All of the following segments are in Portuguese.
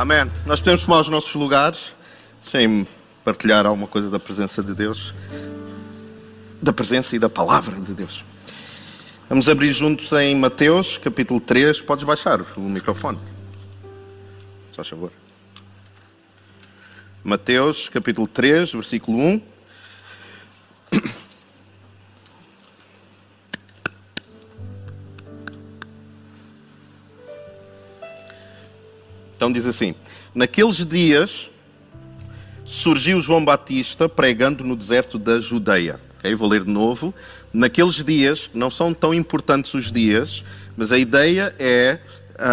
Amém. Nós podemos tomar os nossos lugares sem partilhar alguma coisa da presença de Deus, da presença e da palavra de Deus. Vamos abrir juntos em Mateus, capítulo 3. Podes baixar o microfone. Só favor. Mateus, capítulo 3, versículo 1. Então diz assim: Naqueles dias surgiu João Batista pregando no deserto da Judeia. Okay? Vou ler de novo. Naqueles dias, não são tão importantes os dias, mas a ideia é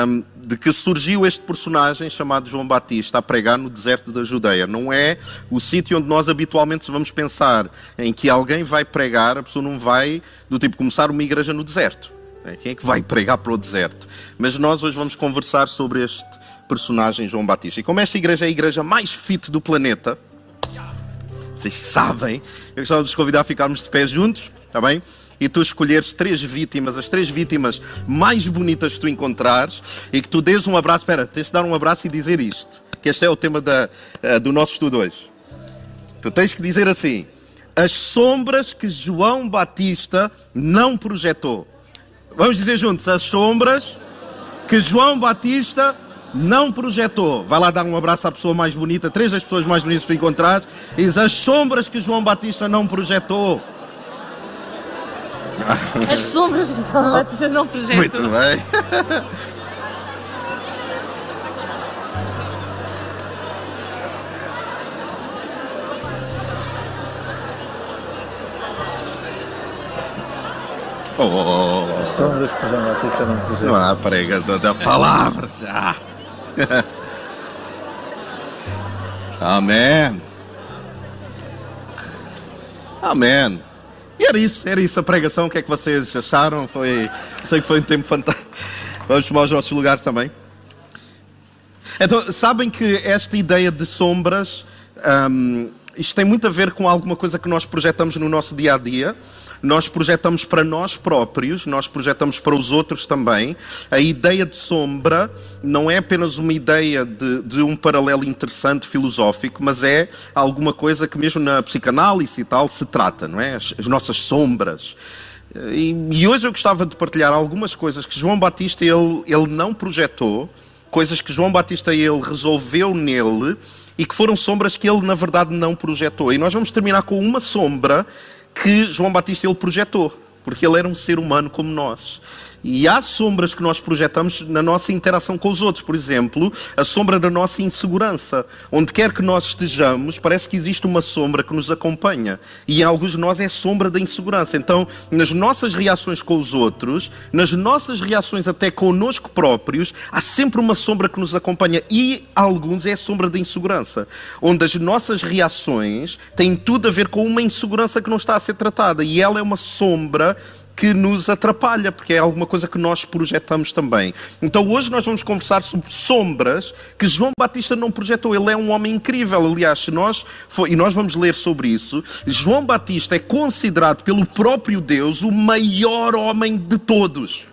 um, de que surgiu este personagem chamado João Batista a pregar no deserto da Judeia. Não é o sítio onde nós habitualmente vamos pensar em que alguém vai pregar, a pessoa não vai do tipo começar uma igreja no deserto. Quem é que vai pregar para o deserto? Mas nós hoje vamos conversar sobre este personagem João Batista. E como esta igreja é a igreja mais fit do planeta, vocês sabem, eu gostava de vos convidar a ficarmos de pé juntos, está bem? E tu escolheres três vítimas, as três vítimas mais bonitas que tu encontrares, e que tu dês um abraço. Espera, tens de dar um abraço e dizer isto, que este é o tema da, uh, do nosso estudo hoje. Tu tens que dizer assim: as sombras que João Batista não projetou. Vamos dizer juntos: as sombras que João Batista não projetou. Vai lá dar um abraço à pessoa mais bonita, três das pessoas mais bonitas que tu encontrares, e diz as sombras que João Batista não projetou. As sombras que João Batista não projetou. Muito bem. Oh, oh, oh. As sombras que João Batista não projetou. Não há pregador da palavra já. Amém. Amém. E era isso, era isso a pregação. O que é que vocês acharam? Foi, sei que foi um tempo fantástico. Vamos tomar os nossos lugares também. Então, sabem que esta ideia de sombras, hum, isto tem muito a ver com alguma coisa que nós projetamos no nosso dia a dia nós projetamos para nós próprios, nós projetamos para os outros também. A ideia de sombra não é apenas uma ideia de, de um paralelo interessante filosófico, mas é alguma coisa que mesmo na psicanálise e tal se trata, não é? As, as nossas sombras. E, e, hoje eu gostava de partilhar algumas coisas que João Batista ele, ele não projetou, coisas que João Batista ele resolveu nele e que foram sombras que ele na verdade não projetou. E nós vamos terminar com uma sombra que João Batista ele projetou, porque ele era um ser humano como nós. E há sombras que nós projetamos na nossa interação com os outros. Por exemplo, a sombra da nossa insegurança. Onde quer que nós estejamos, parece que existe uma sombra que nos acompanha. E em alguns de nós é sombra da insegurança. Então, nas nossas reações com os outros, nas nossas reações até connosco próprios, há sempre uma sombra que nos acompanha. E alguns é a sombra da insegurança. Onde as nossas reações têm tudo a ver com uma insegurança que não está a ser tratada. E ela é uma sombra que nos atrapalha, porque é alguma coisa que nós projetamos também. Então hoje nós vamos conversar sobre sombras que João Batista não projetou. Ele é um homem incrível. Aliás, nós e nós vamos ler sobre isso, João Batista é considerado pelo próprio Deus o maior homem de todos.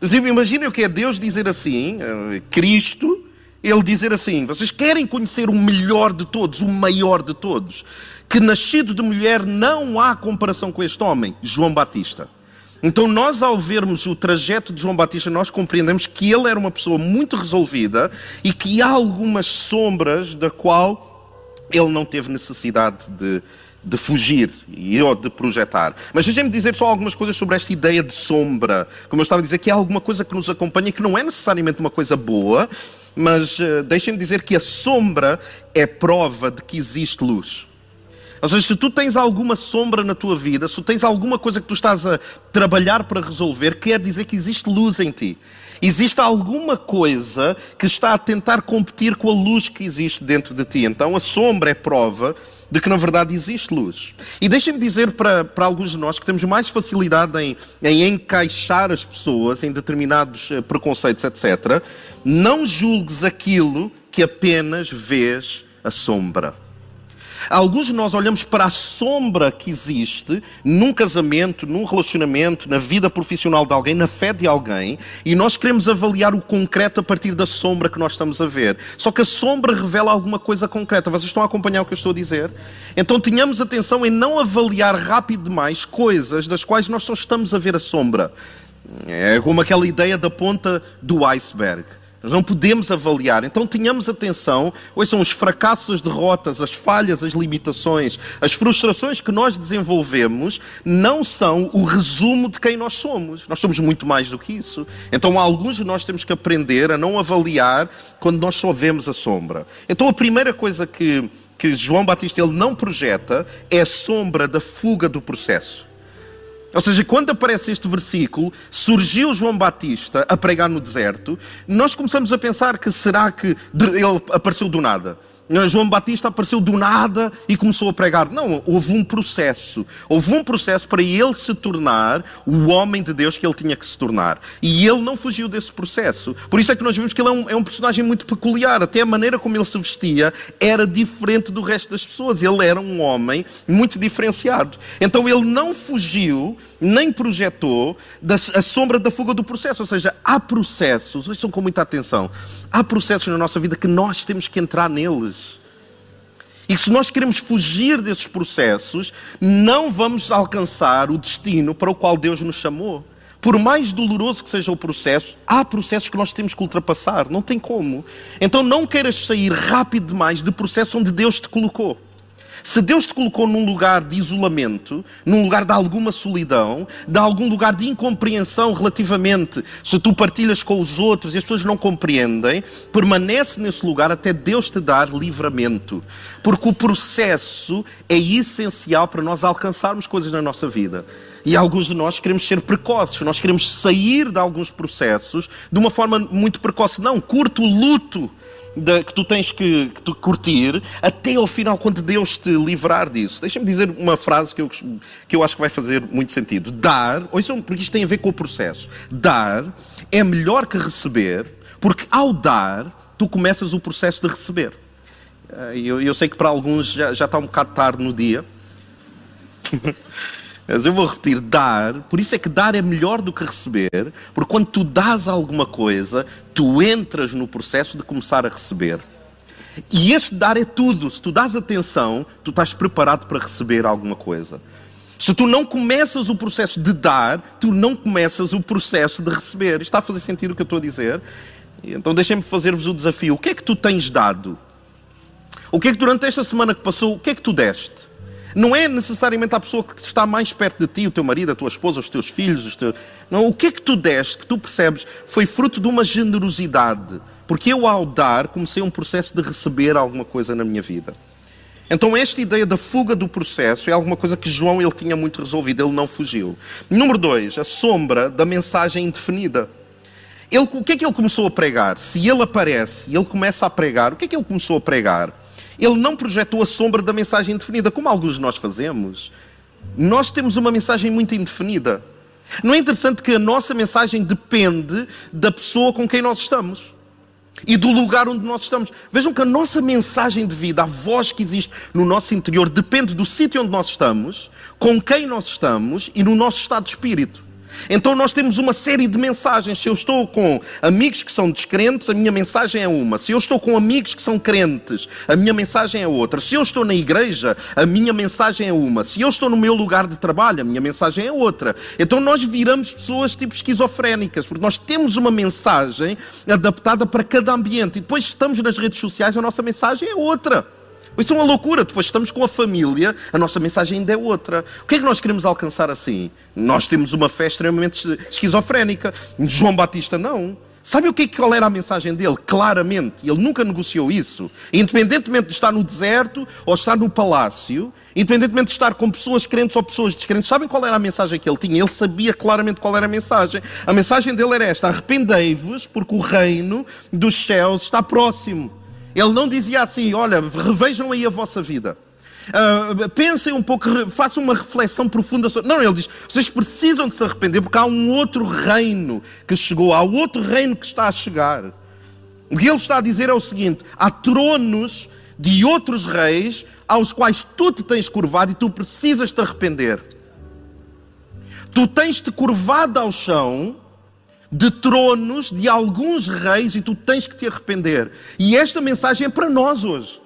Imaginem o que é Deus dizer assim, eh, Cristo, ele dizer assim: vocês querem conhecer o melhor de todos, o maior de todos? Que nascido de mulher não há comparação com este homem, João Batista. Então, nós, ao vermos o trajeto de João Batista, nós compreendemos que ele era uma pessoa muito resolvida e que há algumas sombras da qual ele não teve necessidade de, de fugir e ou de projetar. Mas deixem-me dizer só algumas coisas sobre esta ideia de sombra. Como eu estava a dizer, que há alguma coisa que nos acompanha que não é necessariamente uma coisa boa, mas uh, deixem-me dizer que a sombra é prova de que existe luz. Ou seja, se tu tens alguma sombra na tua vida, se tu tens alguma coisa que tu estás a trabalhar para resolver, quer dizer que existe luz em ti. Existe alguma coisa que está a tentar competir com a luz que existe dentro de ti. Então a sombra é prova de que na verdade existe luz. E deixem-me dizer para, para alguns de nós que temos mais facilidade em, em encaixar as pessoas em determinados eh, preconceitos, etc. Não julgues aquilo que apenas vês a sombra. Alguns de nós olhamos para a sombra que existe num casamento, num relacionamento, na vida profissional de alguém, na fé de alguém, e nós queremos avaliar o concreto a partir da sombra que nós estamos a ver. Só que a sombra revela alguma coisa concreta. Vocês estão a acompanhar o que eu estou a dizer? Então tenhamos atenção em não avaliar rápido demais coisas das quais nós só estamos a ver a sombra. É como aquela ideia da ponta do iceberg. Nós não podemos avaliar. Então tenhamos atenção. Hoje são os fracassos, as derrotas, as falhas, as limitações, as frustrações que nós desenvolvemos não são o resumo de quem nós somos. Nós somos muito mais do que isso. Então alguns de nós temos que aprender a não avaliar quando nós só vemos a sombra. Então a primeira coisa que, que João Batista ele não projeta é a sombra da fuga do processo. Ou seja, quando aparece este versículo, surgiu João Batista a pregar no deserto, nós começamos a pensar que será que ele apareceu do nada? João Batista apareceu do nada e começou a pregar. Não, houve um processo. Houve um processo para ele se tornar o homem de Deus que ele tinha que se tornar. E ele não fugiu desse processo. Por isso é que nós vemos que ele é um, é um personagem muito peculiar. Até a maneira como ele se vestia era diferente do resto das pessoas. Ele era um homem muito diferenciado. Então ele não fugiu, nem projetou da, a sombra da fuga do processo. Ou seja, há processos, ouçam com muita atenção, há processos na nossa vida que nós temos que entrar neles. E se nós queremos fugir desses processos, não vamos alcançar o destino para o qual Deus nos chamou. Por mais doloroso que seja o processo, há processos que nós temos que ultrapassar, não tem como. Então não queiras sair rápido demais do processo onde Deus te colocou. Se Deus te colocou num lugar de isolamento, num lugar de alguma solidão, de algum lugar de incompreensão relativamente, se tu partilhas com os outros e as pessoas não compreendem, permanece nesse lugar até Deus te dar livramento. Porque o processo é essencial para nós alcançarmos coisas na nossa vida. E alguns de nós queremos ser precoces, nós queremos sair de alguns processos de uma forma muito precoce. Não, curto o luto que tu tens que, que tu curtir até ao final, quando Deus te livrar disso. Deixa-me dizer uma frase que eu, que eu acho que vai fazer muito sentido. Dar, ouçam, porque isto tem a ver com o processo. Dar é melhor que receber, porque ao dar, tu começas o processo de receber. Eh, eu, eu sei que para alguns já, já está um bocado tarde no dia. Mas eu vou repetir, dar, por isso é que dar é melhor do que receber, porque quando tu dás alguma coisa, tu entras no processo de começar a receber. E este dar é tudo. Se tu dás atenção, tu estás preparado para receber alguma coisa. Se tu não começas o processo de dar, tu não começas o processo de receber. Está a fazer sentido o que eu estou a dizer? Então deixem-me fazer-vos o desafio. O que é que tu tens dado? O que é que durante esta semana que passou, o que é que tu deste? Não é necessariamente a pessoa que está mais perto de ti, o teu marido, a tua esposa, os teus filhos. Os teus... Não, o que é que tu deste, que tu percebes, foi fruto de uma generosidade. Porque eu, ao dar, comecei um processo de receber alguma coisa na minha vida. Então, esta ideia da fuga do processo é alguma coisa que João ele tinha muito resolvido, ele não fugiu. Número dois, a sombra da mensagem indefinida. Ele, o que é que ele começou a pregar? Se ele aparece e ele começa a pregar, o que é que ele começou a pregar? Ele não projetou a sombra da mensagem indefinida, como alguns de nós fazemos. Nós temos uma mensagem muito indefinida. Não é interessante que a nossa mensagem depende da pessoa com quem nós estamos e do lugar onde nós estamos. Vejam que a nossa mensagem de vida, a voz que existe no nosso interior, depende do sítio onde nós estamos, com quem nós estamos e no nosso estado de espírito. Então nós temos uma série de mensagens. Se eu estou com amigos que são descrentes, a minha mensagem é uma. Se eu estou com amigos que são crentes, a minha mensagem é outra. Se eu estou na igreja, a minha mensagem é uma. Se eu estou no meu lugar de trabalho, a minha mensagem é outra. Então nós viramos pessoas tipo esquizofrénicas, porque nós temos uma mensagem adaptada para cada ambiente. E depois estamos nas redes sociais, a nossa mensagem é outra. Isso é uma loucura. Depois estamos com a família, a nossa mensagem ainda é outra. O que é que nós queremos alcançar assim? Nós temos uma fé extremamente esquizofrénica. João Batista não. Sabe o que, qual era a mensagem dele? Claramente, ele nunca negociou isso. Independentemente de estar no deserto ou estar no palácio, independentemente de estar com pessoas crentes ou pessoas descrentes, sabem qual era a mensagem que ele tinha? Ele sabia claramente qual era a mensagem. A mensagem dele era esta: arrependei-vos, porque o reino dos céus está próximo. Ele não dizia assim: olha, revejam aí a vossa vida. Uh, pensem um pouco, façam uma reflexão profunda sobre. Não, ele diz: vocês precisam de se arrepender porque há um outro reino que chegou, há outro reino que está a chegar. O que ele está a dizer é o seguinte: há tronos de outros reis aos quais tu te tens curvado e tu precisas te arrepender. Tu tens te curvado ao chão de tronos de alguns reis e tu tens que te arrepender. E esta mensagem é para nós hoje.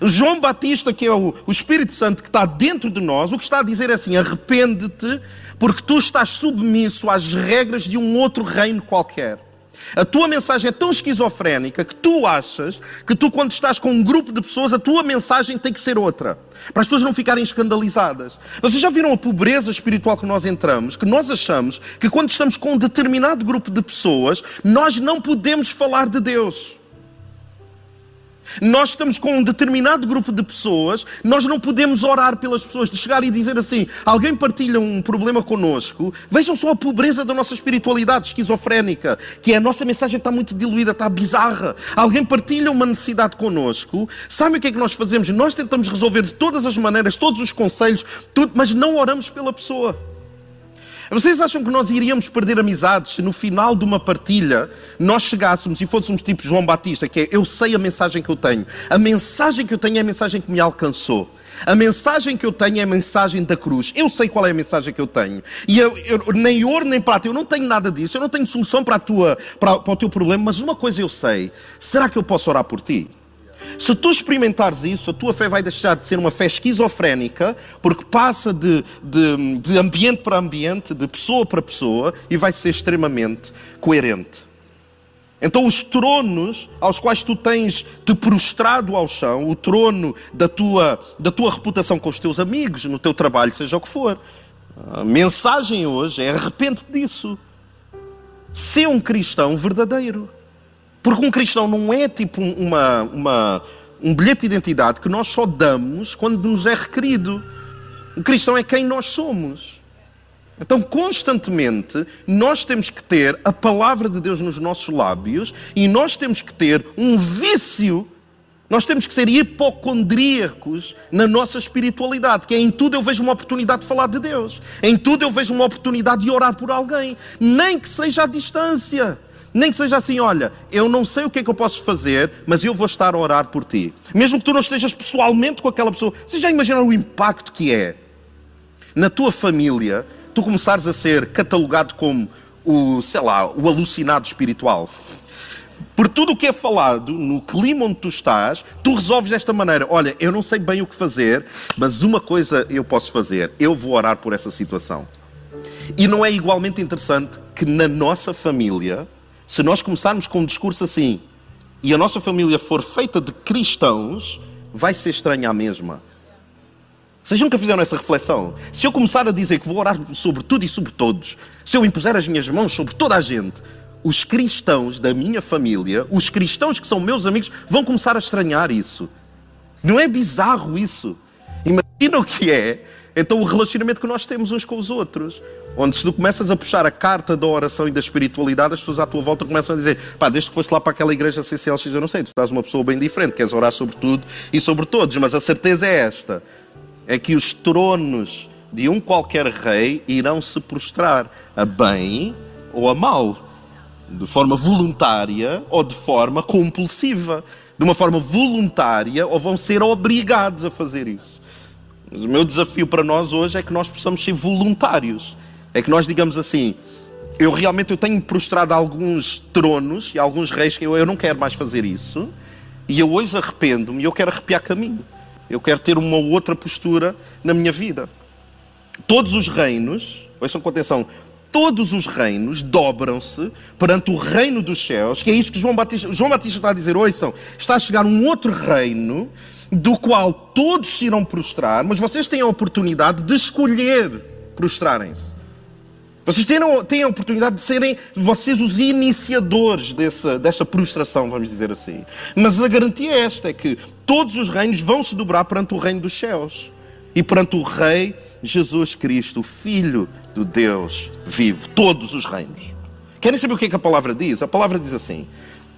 João Batista, que é o, o Espírito Santo que está dentro de nós, o que está a dizer é assim: arrepende-te, porque tu estás submisso às regras de um outro reino qualquer. A tua mensagem é tão esquizofrénica que tu achas que tu, quando estás com um grupo de pessoas, a tua mensagem tem que ser outra. Para as pessoas não ficarem escandalizadas. Vocês já viram a pobreza espiritual que nós entramos? Que nós achamos que quando estamos com um determinado grupo de pessoas, nós não podemos falar de Deus. Nós estamos com um determinado grupo de pessoas, nós não podemos orar pelas pessoas, de chegar e dizer assim: alguém partilha um problema connosco, vejam só a pobreza da nossa espiritualidade esquizofrénica, que é a nossa mensagem está muito diluída, está bizarra. Alguém partilha uma necessidade connosco, sabe o que é que nós fazemos? Nós tentamos resolver de todas as maneiras, todos os conselhos, tudo, mas não oramos pela pessoa. Vocês acham que nós iríamos perder amizades se no final de uma partilha nós chegássemos e fôssemos tipo João Batista, que é eu sei a mensagem que eu tenho. A mensagem que eu tenho é a mensagem que me alcançou. A mensagem que eu tenho é a mensagem da cruz. Eu sei qual é a mensagem que eu tenho. E eu, eu, nem ouro nem prata, eu não tenho nada disso. Eu não tenho solução para, a tua, para, para o teu problema, mas uma coisa eu sei: será que eu posso orar por ti? Se tu experimentares isso, a tua fé vai deixar de ser uma fé esquizofrénica, porque passa de, de, de ambiente para ambiente, de pessoa para pessoa, e vai ser extremamente coerente. Então, os tronos aos quais tu tens te prostrado ao chão, o trono da tua, da tua reputação com os teus amigos, no teu trabalho, seja o que for, a mensagem hoje é arrepende disso. Ser um cristão verdadeiro. Porque um cristão não é tipo uma, uma, um bilhete de identidade que nós só damos quando nos é requerido. O cristão é quem nós somos. Então, constantemente, nós temos que ter a palavra de Deus nos nossos lábios e nós temos que ter um vício, nós temos que ser hipocondríacos na nossa espiritualidade, que é em tudo eu vejo uma oportunidade de falar de Deus, em tudo eu vejo uma oportunidade de orar por alguém, nem que seja à distância. Nem que seja assim, olha, eu não sei o que é que eu posso fazer, mas eu vou estar a orar por ti. Mesmo que tu não estejas pessoalmente com aquela pessoa. Vocês já imaginaram o impacto que é? Na tua família, tu começares a ser catalogado como o, sei lá, o alucinado espiritual. Por tudo o que é falado, no clima onde tu estás, tu resolves desta maneira: olha, eu não sei bem o que fazer, mas uma coisa eu posso fazer: eu vou orar por essa situação. E não é igualmente interessante que na nossa família se nós começarmos com um discurso assim e a nossa família for feita de cristãos, vai ser estranha a mesma. Vocês nunca fizeram essa reflexão? Se eu começar a dizer que vou orar sobre tudo e sobre todos, se eu impuser as minhas mãos sobre toda a gente, os cristãos da minha família, os cristãos que são meus amigos, vão começar a estranhar isso. Não é bizarro isso? Imagina o que é, então, o relacionamento que nós temos uns com os outros. Onde se tu começas a puxar a carta da oração e da espiritualidade, as pessoas à tua volta começam a dizer: pá, desde que fosse lá para aquela igreja CCLX, eu não sei, tu estás uma pessoa bem diferente, queres orar sobre tudo e sobre todos, mas a certeza é esta: é que os tronos de um qualquer rei irão se prostrar a bem ou a mal, de forma voluntária ou de forma compulsiva, de uma forma voluntária ou vão ser obrigados a fazer isso. Mas o meu desafio para nós hoje é que nós possamos ser voluntários é que nós digamos assim, eu realmente eu tenho prostrado alguns tronos e alguns reis que eu, eu não quero mais fazer isso, e eu hoje arrependo-me e eu quero arrepiar caminho. Eu quero ter uma outra postura na minha vida. Todos os reinos, ouçam com atenção, todos os reinos dobram-se perante o reino dos céus, que é isto que João Batista, João Batista está a dizer, ouçam, está a chegar um outro reino do qual todos se irão prostrar, mas vocês têm a oportunidade de escolher prostrarem-se. Vocês têm, têm a oportunidade de serem vocês os iniciadores dessa, dessa prostração, vamos dizer assim. Mas a garantia é esta: é que todos os reinos vão se dobrar perante o reino dos céus e perante o Rei Jesus Cristo, o Filho do Deus vivo. Todos os reinos. Querem saber o que é que a palavra diz? A palavra diz assim,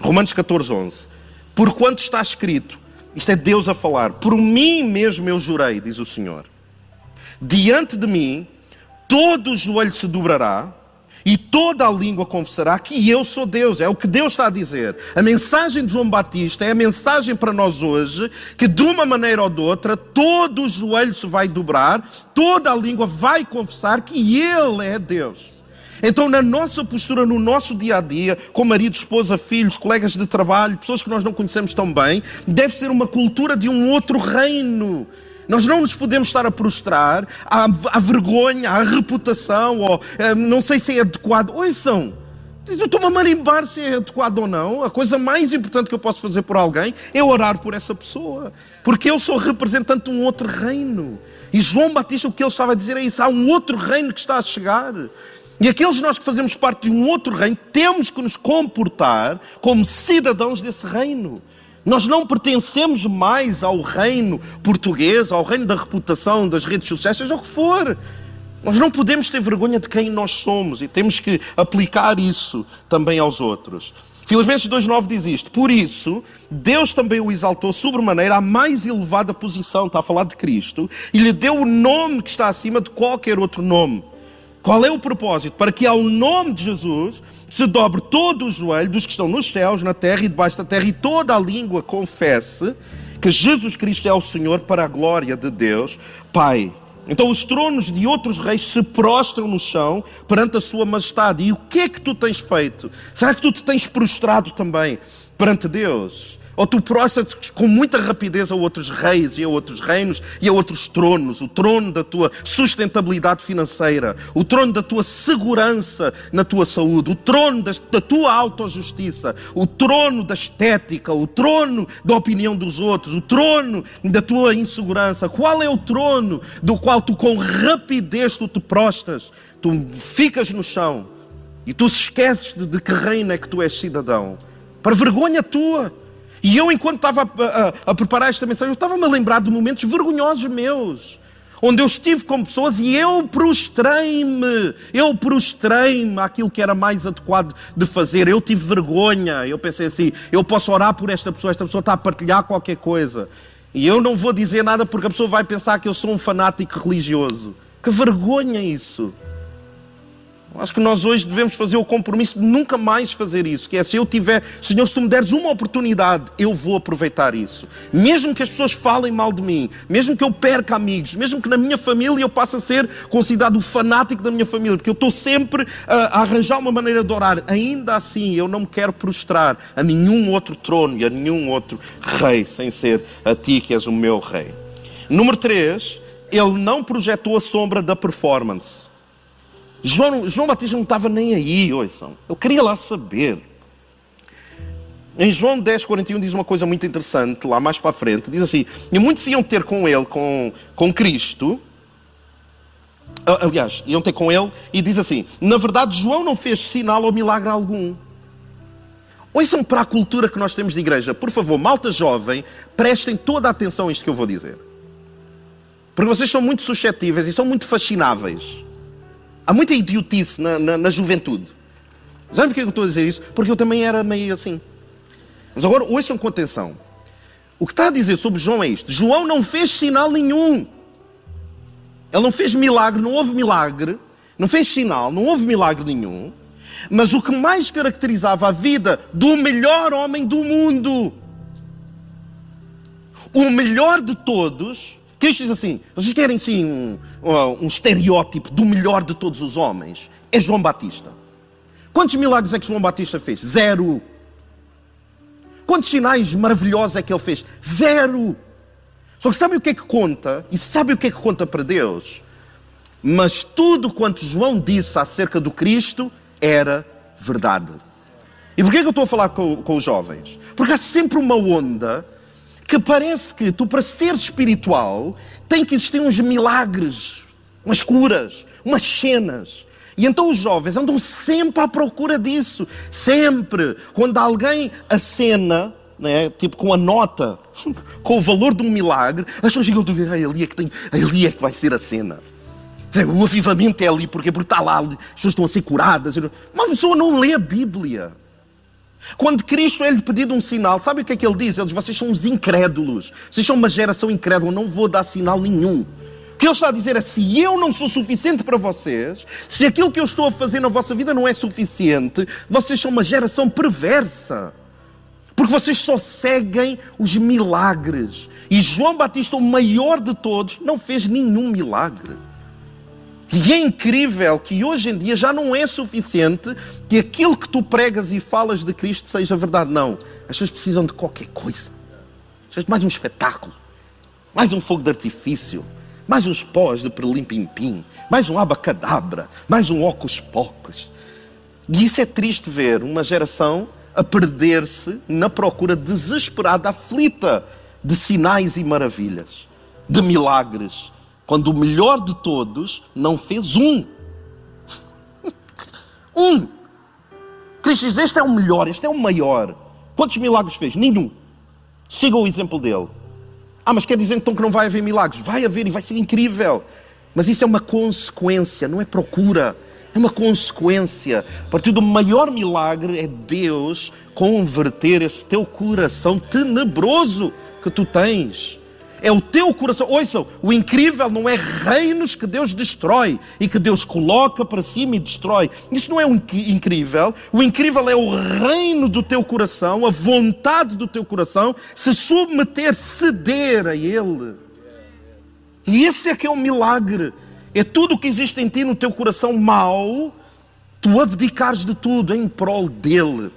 Romanos 14, 11: Porquanto está escrito, isto é Deus a falar, por mim mesmo eu jurei, diz o Senhor, diante de mim todo o joelho se dobrará E toda a língua confessará que eu sou Deus. É o que Deus está a dizer. A mensagem de João Batista é a mensagem para nós hoje que, de uma maneira ou de outra, todo o joelho se vai dobrar, toda a língua vai confessar que Ele é Deus. Então, na nossa postura, no nosso dia a dia, com marido, esposa, filhos, colegas de trabalho, pessoas que nós não conhecemos tão bem, deve ser uma cultura de um outro reino. Nós não nos podemos estar a prostrar à, à vergonha, à reputação, ou eh, não sei se é adequado. Ouçam, eu estou-me a marimbar se é adequado ou não. A coisa mais importante que eu posso fazer por alguém é orar por essa pessoa. Porque eu sou representante de um outro reino. E João Batista, o que ele estava a dizer é isso: há um outro reino que está a chegar. E aqueles nós que fazemos parte de um outro reino, temos que nos comportar como cidadãos desse reino. Nós não pertencemos mais ao reino português, ao reino da reputação, das redes sociais, seja o que for. Nós não podemos ter vergonha de quem nós somos e temos que aplicar isso também aos outros. Filipenses 2,9 diz isto: Por isso, Deus também o exaltou sobremaneira à mais elevada posição, está a falar de Cristo, e lhe deu o nome que está acima de qualquer outro nome qual é o propósito? Para que ao nome de Jesus se dobre todo o joelho dos que estão nos céus, na terra e debaixo da terra, e toda a língua confesse que Jesus Cristo é o Senhor para a glória de Deus, Pai. Então os tronos de outros reis se prostram no chão perante a sua majestade. E o que é que tu tens feito? Será que tu te tens prostrado também perante Deus? Ou tu prostras com muita rapidez a outros reis e a outros reinos e a outros tronos, o trono da tua sustentabilidade financeira, o trono da tua segurança na tua saúde, o trono da tua autojustiça, o trono da estética, o trono da opinião dos outros, o trono da tua insegurança. Qual é o trono do qual tu com rapidez tu te prostras, tu ficas no chão e tu se esqueces de, de que reino é que tu és cidadão? Para vergonha tua. E eu, enquanto estava a, a, a preparar esta mensagem, eu estava-me a lembrar de momentos vergonhosos meus onde eu estive com pessoas e eu prostrei-me, eu prostrei-me àquilo que era mais adequado de fazer. Eu tive vergonha, eu pensei assim: eu posso orar por esta pessoa, esta pessoa está a partilhar qualquer coisa. E eu não vou dizer nada porque a pessoa vai pensar que eu sou um fanático religioso. Que vergonha isso! Acho que nós hoje devemos fazer o compromisso de nunca mais fazer isso. Que é se eu tiver, Senhor, se tu me deres uma oportunidade, eu vou aproveitar isso. Mesmo que as pessoas falem mal de mim, mesmo que eu perca amigos, mesmo que na minha família eu passe a ser considerado o fanático da minha família, porque eu estou sempre a, a arranjar uma maneira de orar. Ainda assim, eu não me quero prostrar a nenhum outro trono e a nenhum outro rei, sem ser a ti que és o meu rei. Número 3, ele não projetou a sombra da performance. João, João Batista não estava nem aí, ouçam. Ele queria lá saber. Em João 10, 41 diz uma coisa muito interessante, lá mais para a frente. Diz assim: E muitos iam ter com ele, com, com Cristo. Aliás, iam ter com ele. E diz assim: Na verdade, João não fez sinal ou milagre algum. Ouçam para a cultura que nós temos de igreja. Por favor, malta jovem, prestem toda a atenção a isto que eu vou dizer. Porque vocês são muito suscetíveis e são muito fascináveis. Há muita idiotice na, na, na juventude. Sabe por que eu estou a dizer isso? Porque eu também era meio assim. Mas agora ouçam com atenção. O que está a dizer sobre João é isto: João não fez sinal nenhum. Ele não fez milagre, não houve milagre, não fez sinal, não houve milagre nenhum. Mas o que mais caracterizava a vida do melhor homem do mundo, o melhor de todos, Cristo diz assim: vocês querem sim um, um estereótipo do melhor de todos os homens? É João Batista. Quantos milagres é que João Batista fez? Zero. Quantos sinais maravilhosos é que ele fez? Zero. Só que sabe o que é que conta? E sabe o que é que conta para Deus? Mas tudo quanto João disse acerca do Cristo era verdade. E porquê é que eu estou a falar com, com os jovens? Porque há sempre uma onda que parece que tu, para ser espiritual, tem que existir uns milagres, umas curas, umas cenas. E então os jovens andam sempre à procura disso. Sempre. Quando alguém acena, né, tipo com a nota, com o valor de um milagre, as pessoas ficam, ali é que, tem, ali é que vai ser a cena. O avivamento é ali, porque, porque está lá, as pessoas estão a ser curadas. Uma pessoa não lê a Bíblia. Quando Cristo é-lhe pedido um sinal, sabe o que é que ele diz? Ele diz: Vocês são uns incrédulos, vocês são uma geração incrédula, não vou dar sinal nenhum. O que ele está a dizer é: se eu não sou suficiente para vocês, se aquilo que eu estou a fazer na vossa vida não é suficiente, vocês são uma geração perversa. Porque vocês só seguem os milagres. E João Batista, o maior de todos, não fez nenhum milagre. E é incrível que hoje em dia já não é suficiente que aquilo que tu pregas e falas de Cristo seja verdade. Não. As pessoas precisam de qualquer coisa. Precisam de mais um espetáculo, mais um fogo de artifício, mais uns pós de perlim-pim-pim, mais um abacadabra, mais um ocos-pocos. E isso é triste ver uma geração a perder-se na procura desesperada, aflita de sinais e maravilhas, de milagres, quando o melhor de todos não fez um. um. Cristo diz: Este é o melhor, este é o maior. Quantos milagres fez? Nenhum. Siga o exemplo dele. Ah, mas quer dizer então que não vai haver milagres? Vai haver e vai ser incrível. Mas isso é uma consequência, não é procura. É uma consequência. A partir do maior milagre é Deus converter esse teu coração tenebroso que tu tens é o teu coração. Ouçam, o incrível não é reinos que Deus destrói e que Deus coloca para cima e destrói. Isso não é o incrível. O incrível é o reino do teu coração, a vontade do teu coração se submeter, ceder a Ele. E esse é que é o milagre. É tudo o que existe em ti no teu coração mau, tu abdicares de tudo em prol dele.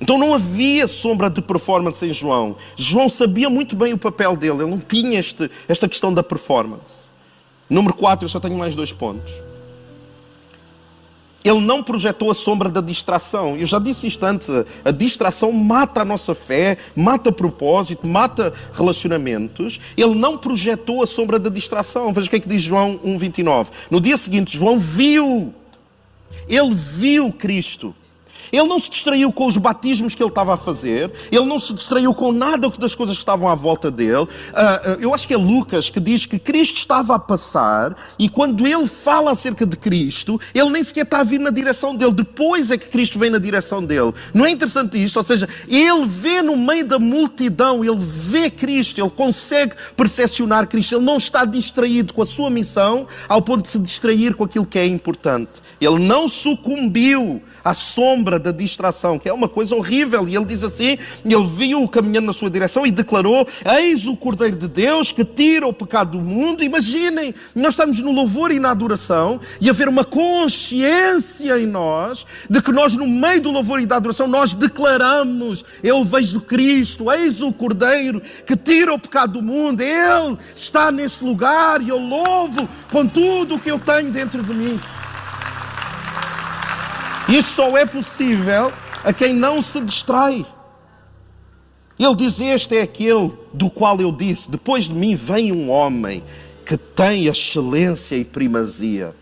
Então não havia sombra de performance em João. João sabia muito bem o papel dele, ele não tinha este, esta questão da performance. Número 4, eu só tenho mais dois pontos. Ele não projetou a sombra da distração. Eu já disse isto antes: a distração mata a nossa fé, mata propósito, mata relacionamentos. Ele não projetou a sombra da distração. Veja o que é que diz João 1,29. No dia seguinte, João viu, ele viu Cristo. Ele não se distraiu com os batismos que ele estava a fazer, ele não se distraiu com nada das coisas que estavam à volta dele. Uh, eu acho que é Lucas que diz que Cristo estava a passar e quando ele fala acerca de Cristo, ele nem sequer está a vir na direção dele, depois é que Cristo vem na direção dele. Não é interessante isto? Ou seja, ele vê no meio da multidão, ele vê Cristo, ele consegue percepcionar Cristo, ele não está distraído com a sua missão ao ponto de se distrair com aquilo que é importante. Ele não sucumbiu à sombra da distração, que é uma coisa horrível. E ele diz assim: ele viu-o caminhando na sua direção e declarou: Eis o Cordeiro de Deus que tira o pecado do mundo. Imaginem, nós estamos no louvor e na adoração e haver uma consciência em nós de que nós, no meio do louvor e da adoração, nós declaramos: Eu vejo Cristo, eis o Cordeiro que tira o pecado do mundo. Ele está neste lugar e eu louvo com tudo o que eu tenho dentro de mim. Isso só é possível a quem não se distrai. Ele diz: Este é aquele do qual eu disse: Depois de mim vem um homem que tem excelência e primazia.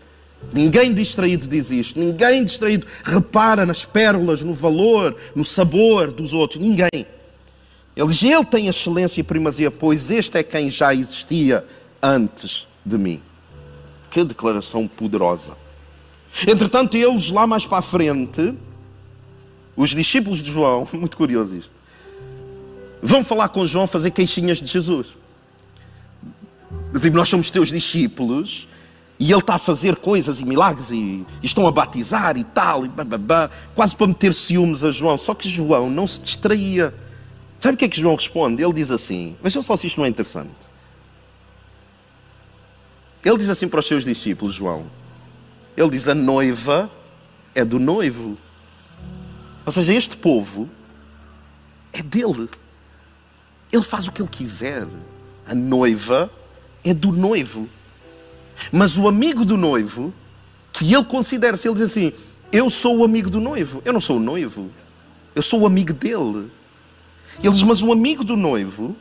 Ninguém distraído diz isto, ninguém distraído repara nas pérolas, no valor, no sabor dos outros, ninguém. Ele diz: Ele tem excelência e primazia, pois este é quem já existia antes de mim. Que declaração poderosa. Entretanto, eles lá mais para a frente, os discípulos de João, muito curioso isto, vão falar com João fazer queixinhas de Jesus. Digo, nós somos teus discípulos e ele está a fazer coisas e milagres e, e estão a batizar e tal, e bababá, quase para meter ciúmes a João. Só que João não se distraía. Sabe o que é que João responde? Ele diz assim: Vejam só se isto não é interessante. Ele diz assim para os seus discípulos, João: ele diz: a noiva é do noivo. Ou seja, este povo é dele. Ele faz o que ele quiser. A noiva é do noivo. Mas o amigo do noivo, que ele considera-se, ele diz assim: Eu sou o amigo do noivo. Eu não sou o noivo. Eu sou o amigo dele. Ele diz: Mas o amigo do noivo,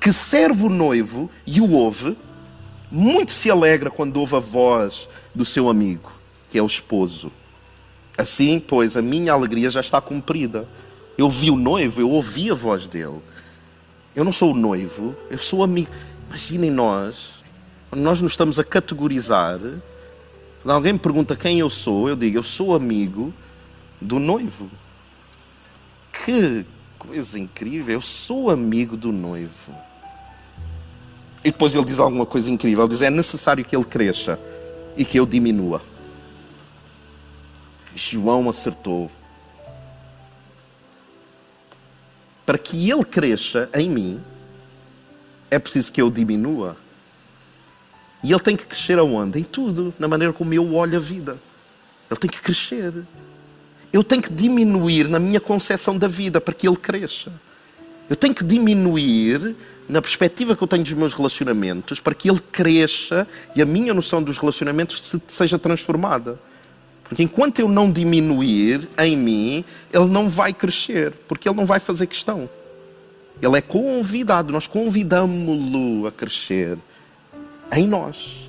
que serve o noivo e o ouve, muito se alegra quando ouve a voz do seu amigo, que é o esposo. Assim, pois, a minha alegria já está cumprida. Eu vi o noivo, eu ouvi a voz dele. Eu não sou o noivo, eu sou o amigo. Imaginem nós, quando nós nos estamos a categorizar, quando alguém me pergunta quem eu sou, eu digo, eu sou amigo do noivo. Que coisa incrível, eu sou amigo do noivo. E depois ele diz alguma coisa incrível: ele diz, é necessário que ele cresça e que eu diminua. João acertou. Para que ele cresça em mim, é preciso que eu diminua. E ele tem que crescer aonde? Em tudo, na maneira como eu olho a vida. Ele tem que crescer. Eu tenho que diminuir na minha concepção da vida para que ele cresça. Eu tenho que diminuir na perspectiva que eu tenho dos meus relacionamentos para que ele cresça e a minha noção dos relacionamentos seja transformada. Porque enquanto eu não diminuir em mim, ele não vai crescer, porque ele não vai fazer questão. Ele é convidado, nós convidamos-lo a crescer em nós.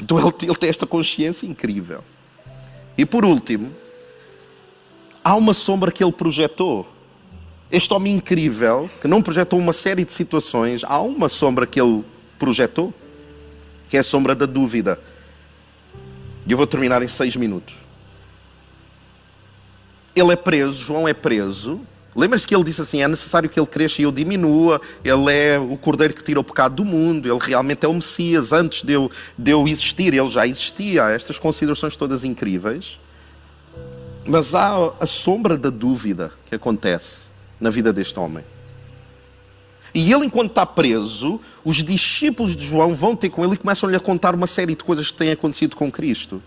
Então ele, ele tem esta consciência incrível. E por último, há uma sombra que ele projetou. Este homem incrível, que não projetou uma série de situações, há uma sombra que ele projetou, que é a sombra da dúvida. E eu vou terminar em seis minutos. Ele é preso, João é preso. Lembra-se que ele disse assim: é necessário que ele cresça e eu diminua. Ele é o cordeiro que tira o pecado do mundo. Ele realmente é o Messias. Antes de eu, de eu existir, ele já existia. Estas considerações todas incríveis. Mas há a sombra da dúvida que acontece na vida deste homem. E ele, enquanto está preso, os discípulos de João vão ter com ele e começam-lhe a contar uma série de coisas que têm acontecido com Cristo.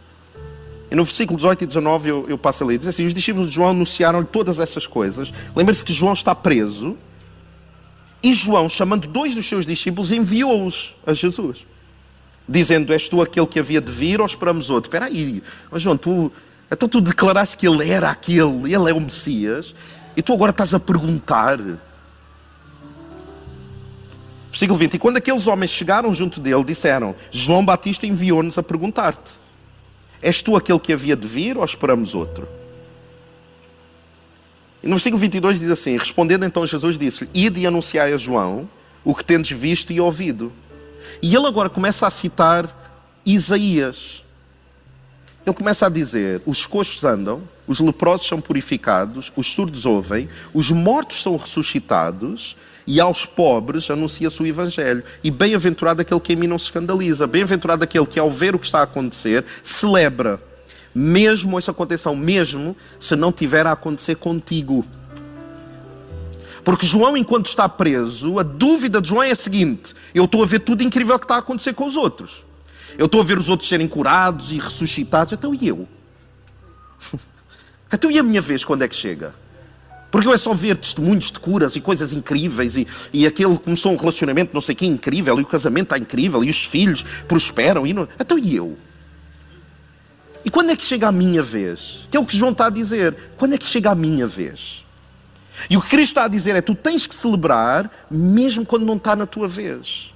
E no versículo 18 e 19 eu, eu passo a ler. Diz assim: Os discípulos de João anunciaram-lhe todas essas coisas. Lembre-se que João está preso. E João, chamando dois dos seus discípulos, enviou-os a Jesus. Dizendo: És tu aquele que havia de vir ou esperamos outro? Espera aí, mas João, tu, então tu declaraste que ele era aquele, ele é o Messias, e tu agora estás a perguntar Versículo 20. E quando aqueles homens chegaram junto dele, disseram: João Batista enviou-nos a perguntar-te: És tu aquele que havia de vir ou esperamos outro? E no versículo 22 diz assim: Respondendo então Jesus disse-lhe: Ide e anunciai a João o que tendes visto e ouvido. E ele agora começa a citar Isaías. Ele começa a dizer: Os coxos andam, os leprosos são purificados, os surdos ouvem, os mortos são ressuscitados e aos pobres anuncia-se o Evangelho. E bem-aventurado aquele que em mim não se escandaliza, bem-aventurado aquele que ao ver o que está a acontecer, celebra, mesmo essa contenção, mesmo se não tiver a acontecer contigo. Porque João, enquanto está preso, a dúvida de João é a seguinte: eu estou a ver tudo incrível que está a acontecer com os outros. Eu estou a ver os outros serem curados e ressuscitados, então e eu? Então e a minha vez quando é que chega? Porque eu é só ver testemunhos de curas e coisas incríveis e, e aquele começou um relacionamento não sei que incrível e o casamento está incrível e os filhos prosperam e não... Então e eu? E quando é que chega a minha vez? Que é o que João está a dizer. Quando é que chega a minha vez? E o que Cristo está a dizer é: tu tens que celebrar mesmo quando não está na tua vez.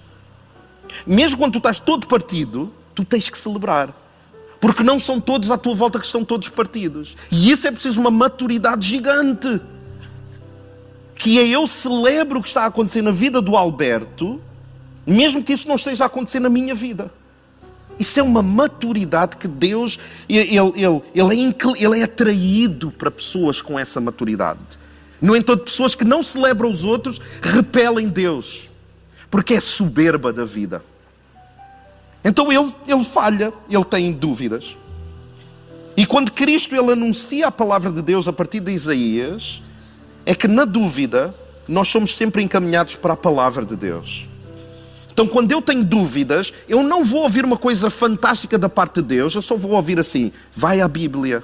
Mesmo quando tu estás todo partido, tu tens que celebrar. Porque não são todos à tua volta que estão todos partidos. E isso é preciso uma maturidade gigante que é eu celebro o que está a acontecer na vida do Alberto, mesmo que isso não esteja a acontecer na minha vida. Isso é uma maturidade que Deus, ele, ele, ele, é, ele é atraído para pessoas com essa maturidade. No entanto, pessoas que não celebram os outros repelem Deus, porque é soberba da vida. Então ele, ele falha, ele tem dúvidas. E quando Cristo ele anuncia a palavra de Deus a partir de Isaías, é que na dúvida nós somos sempre encaminhados para a palavra de Deus. Então, quando eu tenho dúvidas, eu não vou ouvir uma coisa fantástica da parte de Deus, eu só vou ouvir assim: vai à Bíblia.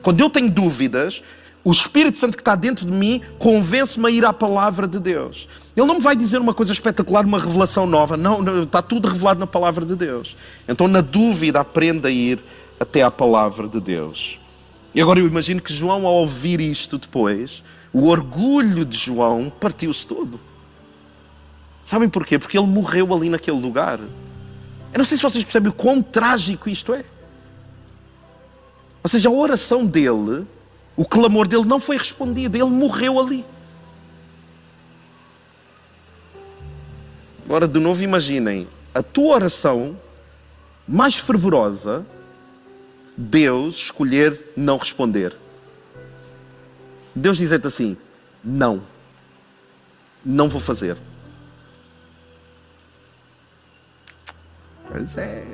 Quando eu tenho dúvidas, o Espírito Santo que está dentro de mim convence-me a ir à palavra de Deus. Ele não me vai dizer uma coisa espetacular, uma revelação nova. Não, não, está tudo revelado na palavra de Deus. Então, na dúvida, aprenda a ir até à palavra de Deus. E agora eu imagino que João, ao ouvir isto depois, o orgulho de João partiu-se todo. Sabem porquê? Porque ele morreu ali naquele lugar. Eu não sei se vocês percebem o quão trágico isto é. Ou seja, a oração dele, o clamor dele não foi respondido, ele morreu ali. Agora, de novo, imaginem a tua oração mais fervorosa, Deus escolher não responder. Deus dizer-te assim: não, não vou fazer. Pois é.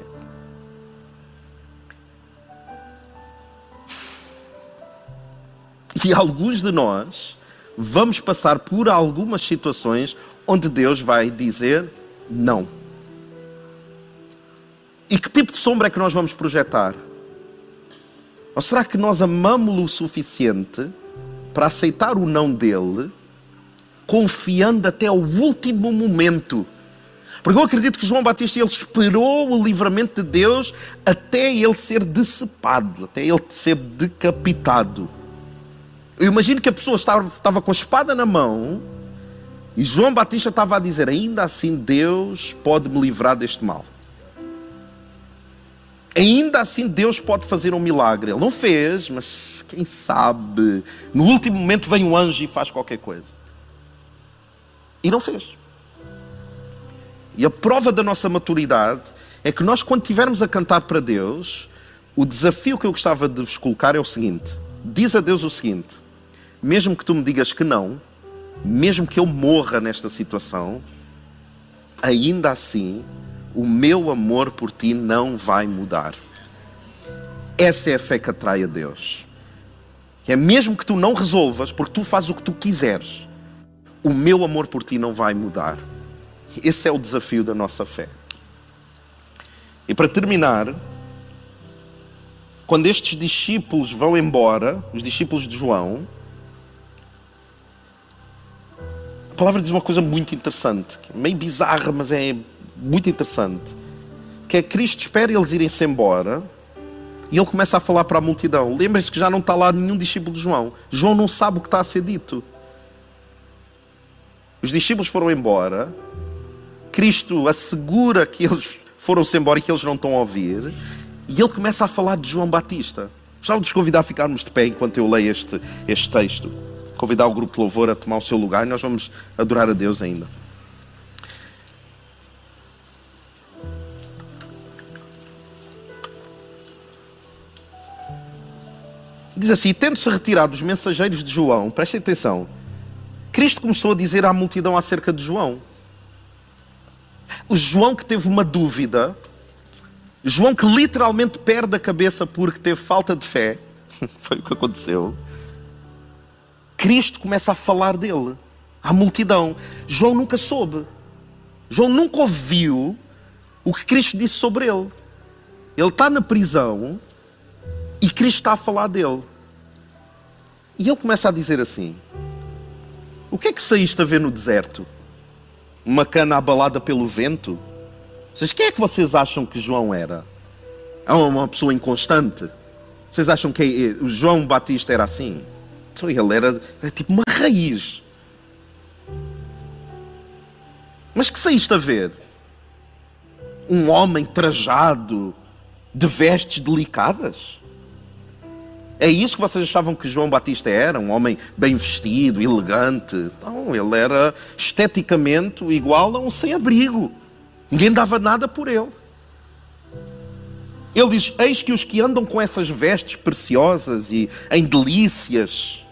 E alguns de nós vamos passar por algumas situações onde Deus vai dizer não. E que tipo de sombra é que nós vamos projetar? Ou será que nós amamos-lo o suficiente para aceitar o não dele, confiando até o último momento? Porque eu acredito que João Batista ele esperou o livramento de Deus até ele ser decepado, até ele ser decapitado. Eu imagino que a pessoa estava, estava com a espada na mão e João Batista estava a dizer: ainda assim Deus pode me livrar deste mal. Ainda assim Deus pode fazer um milagre. Ele não fez, mas quem sabe, no último momento vem um anjo e faz qualquer coisa. E não fez. E a prova da nossa maturidade é que nós, quando estivermos a cantar para Deus, o desafio que eu gostava de vos colocar é o seguinte: diz a Deus o seguinte, mesmo que tu me digas que não, mesmo que eu morra nesta situação, ainda assim o meu amor por ti não vai mudar. Essa é a fé que atrai a Deus. É mesmo que tu não resolvas, porque tu fazes o que tu quiseres, o meu amor por ti não vai mudar. Esse é o desafio da nossa fé. E para terminar, quando estes discípulos vão embora, os discípulos de João, palavra diz uma coisa muito interessante, meio bizarra, mas é muito interessante. Que é Cristo espera eles irem-se embora e ele começa a falar para a multidão. Lembrem-se que já não está lá nenhum discípulo de João. João não sabe o que está a ser dito. Os discípulos foram embora. Cristo assegura que eles foram-se embora e que eles não estão a ouvir. E ele começa a falar de João Batista. Gostava de vos convidar a ficarmos de pé enquanto eu leio este, este texto. Convidar o grupo de louvor a tomar o seu lugar e nós vamos adorar a Deus ainda. Diz assim: tendo-se retirado os mensageiros de João, prestem atenção, Cristo começou a dizer à multidão acerca de João. O João que teve uma dúvida, João que literalmente perde a cabeça porque teve falta de fé, foi o que aconteceu. Cristo começa a falar dele à multidão. João nunca soube. João nunca ouviu o que Cristo disse sobre ele. Ele está na prisão e Cristo está a falar dele. E ele começa a dizer assim: O que é que saíste a ver no deserto? Uma cana abalada pelo vento? Vocês, quem é que vocês acham que João era? É uma pessoa inconstante? Vocês acham que o João Batista era assim? Então ele era, era tipo uma raiz. Mas que saíste a ver? Um homem trajado, de vestes delicadas? É isso que vocês achavam que João Batista era? Um homem bem vestido, elegante? Não, ele era esteticamente igual a um sem-abrigo. Ninguém dava nada por ele. Ele diz: Eis que os que andam com essas vestes preciosas e em delícias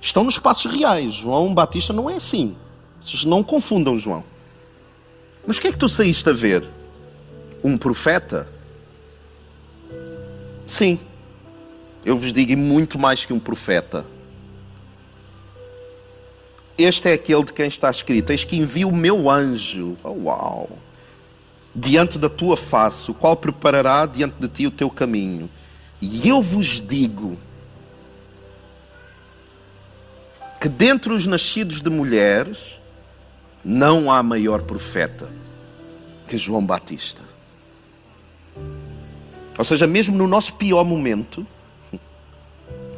estão nos passos reais. João Batista não é assim. Vocês não confundam João. Mas o que é que tu saíste a ver? Um profeta? Sim. Eu vos digo, muito mais que um profeta. Este é aquele de quem está escrito: Eis que envio o meu anjo. Oh, uau! Diante da tua face, o qual preparará diante de ti o teu caminho. E eu vos digo que dentre os nascidos de mulheres não há maior profeta que João Batista. Ou seja, mesmo no nosso pior momento,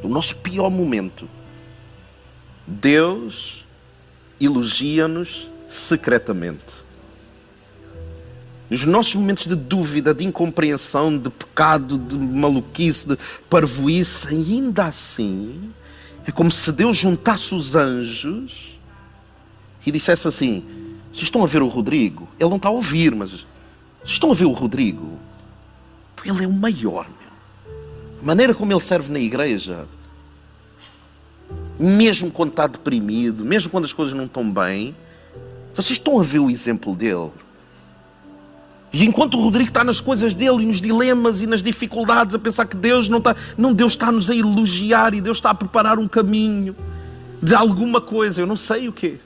no nosso pior momento, Deus elogia-nos secretamente. Nos nossos momentos de dúvida, de incompreensão, de pecado, de maluquice, de parvoíce, ainda assim, é como se Deus juntasse os anjos e dissesse assim: Vocês estão a ver o Rodrigo? Ele não está a ouvir, mas vocês estão a ver o Rodrigo? Ele é o maior, meu. A maneira como ele serve na igreja, mesmo quando está deprimido, mesmo quando as coisas não estão bem, vocês estão a ver o exemplo dele. E enquanto o Rodrigo está nas coisas dele e nos dilemas e nas dificuldades, a pensar que Deus não está, não, Deus está-nos a elogiar e Deus está a preparar um caminho de alguma coisa, eu não sei o quê.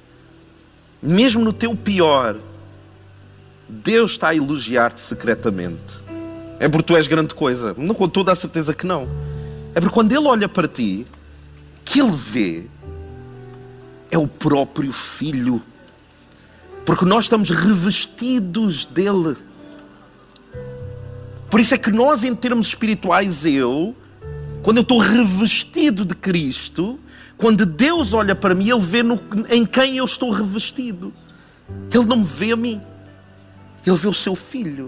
Mesmo no teu pior, Deus está a elogiar-te secretamente. É porque tu és grande coisa. Não com toda a certeza que não. É porque quando Ele olha para ti, que Ele vê é o próprio Filho. Porque nós estamos revestidos dele. Por isso é que nós, em termos espirituais, eu, quando eu estou revestido de Cristo, quando Deus olha para mim, Ele vê no, em quem eu estou revestido. Ele não me vê a mim. Ele vê o seu filho.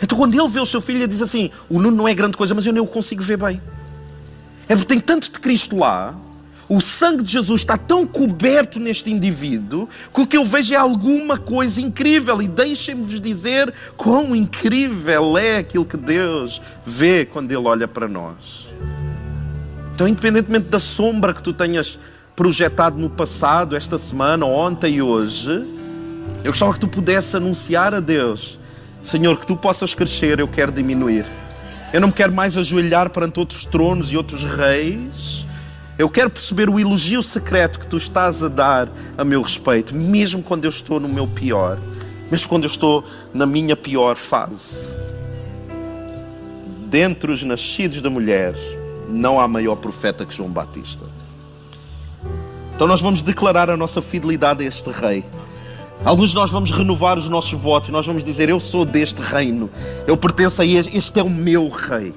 Então, quando ele vê o seu filho, ele diz assim: O Nuno não é grande coisa, mas eu nem o consigo ver bem. É porque tem tanto de Cristo lá, o sangue de Jesus está tão coberto neste indivíduo, que o que eu vejo é alguma coisa incrível. E deixem-me-vos dizer quão incrível é aquilo que Deus vê quando Ele olha para nós. Então, independentemente da sombra que tu tenhas projetado no passado, esta semana, ontem e hoje, eu gostava que tu pudesse anunciar a Deus: Senhor, que tu possas crescer, eu quero diminuir. Eu não me quero mais ajoelhar perante outros tronos e outros reis. Eu quero perceber o elogio secreto que tu estás a dar a meu respeito, mesmo quando eu estou no meu pior, mesmo quando eu estou na minha pior fase. Dentre os nascidos da mulher, não há maior profeta que João Batista. Então nós vamos declarar a nossa fidelidade a este rei. Alguns de nós vamos renovar os nossos votos, nós vamos dizer: Eu sou deste reino, eu pertenço a este, este é o meu rei.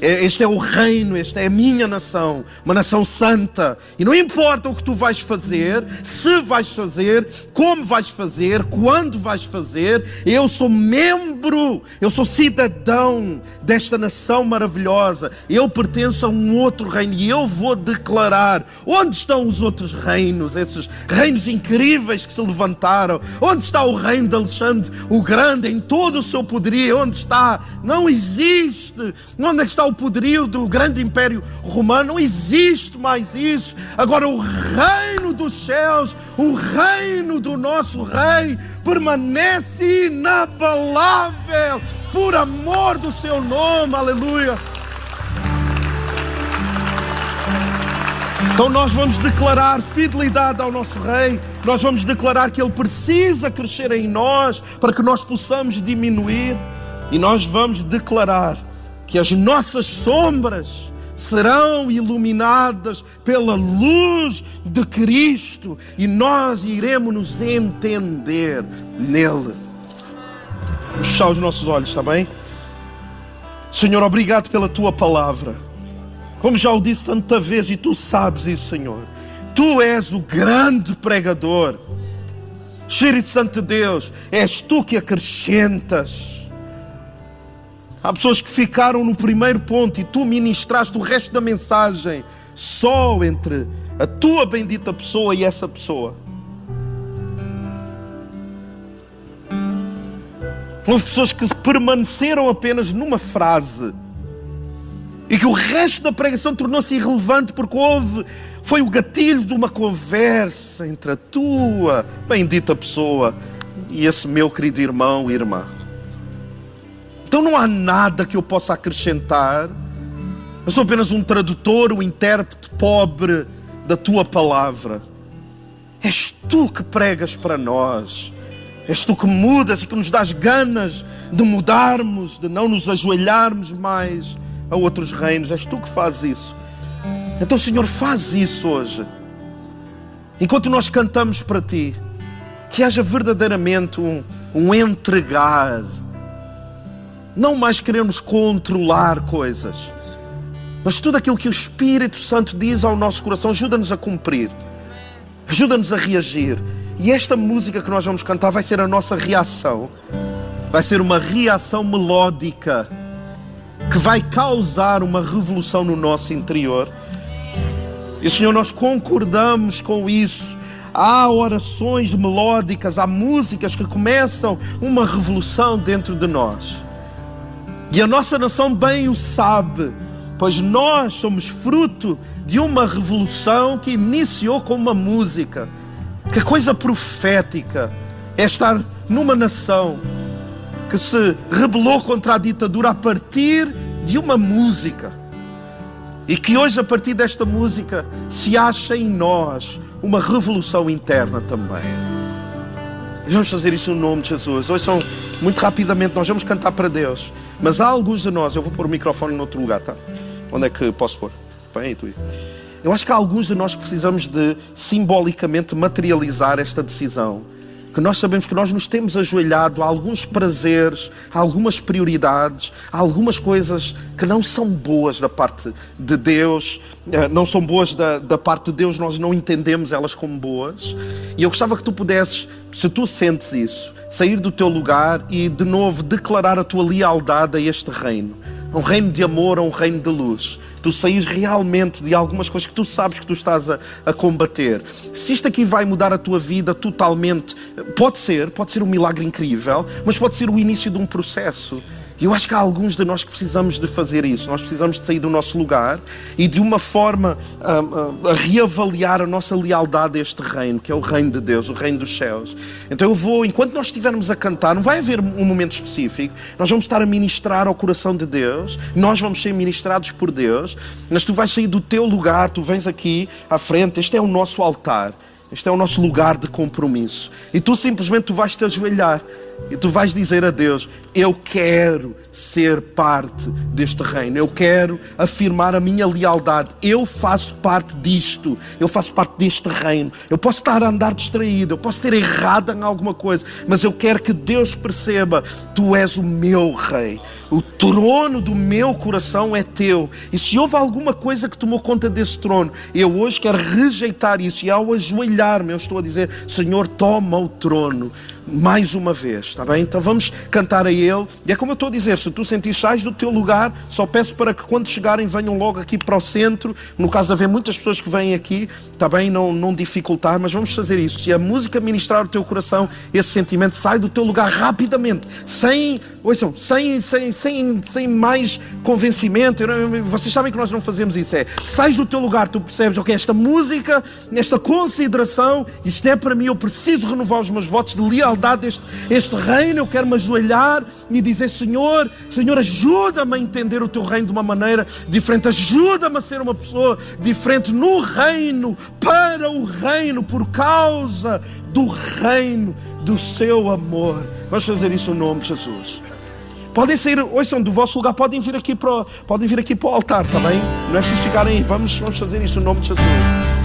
É, este é o reino, esta é a minha nação, uma nação santa. E não importa o que tu vais fazer, se vais fazer, como vais fazer, quando vais fazer, eu sou membro, eu sou cidadão desta nação maravilhosa. Eu pertenço a um outro reino e eu vou declarar onde estão os outros reinos, esses reinos incríveis que se levantaram. Onde está o reino de Alexandre o Grande em todo o seu poderio? Onde está? Não existe. Onde é está o poderio do grande império romano, não existe mais isso. Agora, o reino dos céus, o reino do nosso rei, permanece inabalável por amor do seu nome, aleluia. Então nós vamos declarar fidelidade ao nosso Rei, nós vamos declarar que Ele precisa crescer em nós para que nós possamos diminuir, e nós vamos declarar que as nossas sombras serão iluminadas pela luz de Cristo e nós iremos nos entender nele. Vamos fechar os nossos olhos, está bem? Senhor, obrigado pela tua palavra. Como já o disse tanta vez e tu sabes isso, Senhor. Tu és o grande pregador. Espírito Santo de Deus, és tu que acrescentas. Há pessoas que ficaram no primeiro ponto e tu ministraste o resto da mensagem só entre a tua bendita pessoa e essa pessoa. Houve pessoas que permaneceram apenas numa frase e que o resto da pregação tornou-se irrelevante porque houve, foi o gatilho de uma conversa entre a tua bendita pessoa e esse meu querido irmão e irmã. Então não há nada que eu possa acrescentar. Eu sou apenas um tradutor, um intérprete pobre da tua palavra. És tu que pregas para nós. És tu que mudas e que nos dás ganas de mudarmos, de não nos ajoelharmos mais a outros reinos. És tu que fazes isso. Então, Senhor, faz isso hoje. Enquanto nós cantamos para ti, que haja verdadeiramente um, um entregar não mais queremos controlar coisas, mas tudo aquilo que o Espírito Santo diz ao nosso coração ajuda-nos a cumprir, ajuda-nos a reagir. E esta música que nós vamos cantar vai ser a nossa reação, vai ser uma reação melódica que vai causar uma revolução no nosso interior. E Senhor, nós concordamos com isso. Há orações melódicas, há músicas que começam uma revolução dentro de nós. E a nossa nação bem o sabe, pois nós somos fruto de uma revolução que iniciou com uma música. Que coisa profética é estar numa nação que se rebelou contra a ditadura a partir de uma música. E que hoje, a partir desta música, se acha em nós uma revolução interna também. Vamos fazer isso no nome de Jesus. São muito rapidamente, nós vamos cantar para Deus. Mas há alguns de nós, eu vou pôr o microfone no outro lugar, tá? Onde é que posso pôr? Aí, tu. Eu acho que há alguns de nós que precisamos de simbolicamente materializar esta decisão que nós sabemos que nós nos temos ajoelhado a alguns prazeres, a algumas prioridades, a algumas coisas que não são boas da parte de Deus, eh, não são boas da, da parte de Deus, nós não entendemos elas como boas. E eu gostava que tu pudesses, se tu sentes isso, sair do teu lugar e de novo declarar a tua lealdade a este reino um reino de amor, um reino de luz. Tu saís realmente de algumas coisas que tu sabes que tu estás a, a, combater. Se isto aqui vai mudar a tua vida totalmente, pode ser, pode ser um milagre incrível, mas pode ser o início de um processo. E eu acho que há alguns de nós que precisamos de fazer isso. Nós precisamos de sair do nosso lugar e de uma forma a, ah, ah, a reavaliar a nossa lealdade a este reino, que é o reino de Deus, o reino dos céus. Então eu vou, enquanto nós estivermos a cantar, não vai haver um momento específico, nós vamos estar a ministrar ao coração de Deus, nós vamos ser ministrados por Deus, mas tu vais sair do teu lugar, tu vens aqui à frente, este é o nosso altar. Este é o nosso lugar de compromisso. E tu simplesmente tu vais te ajoelhar e tu vais dizer a Deus: Eu quero ser parte deste reino, eu quero afirmar a minha lealdade, eu faço parte disto, eu faço parte deste reino. Eu posso estar a andar distraído, eu posso ter errado em alguma coisa, mas eu quero que Deus perceba: Tu és o meu rei, o trono do meu coração é teu. E se houve alguma coisa que tomou conta desse trono, eu hoje quero rejeitar isso e ao ajoelhar-me, eu estou a dizer: Senhor, toma o trono mais uma vez, está bem? Então vamos cantar a Ele. E é como eu estou a dizer: se tu sentir sais do teu lugar, só peço para que quando chegarem venham logo aqui para o centro. No caso de haver muitas pessoas que vêm aqui, está bem? Não, não dificultar, mas vamos fazer isso. Se a música ministrar o teu coração, esse sentimento sai do teu lugar rapidamente, sem, ouçam, sem, sem, sem, sem mais convencimento. Vocês sabem que nós não fazemos isso. É, sais do teu lugar, tu percebes, ok, esta música, esta consideração, isto é para mim, eu preciso renovar os meus votos de lealdade este, este reino, eu quero me ajoelhar e dizer: Senhor, Senhor, ajuda-me a entender o teu reino de uma maneira diferente, ajuda-me a ser uma pessoa diferente no reino, para o reino, por causa do reino do seu amor. Vamos fazer isso no nome de Jesus. Podem sair, ouçam, do vosso lugar, podem vir aqui para, podem vir aqui para o altar, está bem? Não é preciso chegarem aí, vamos, vamos fazer isso no nome de Jesus.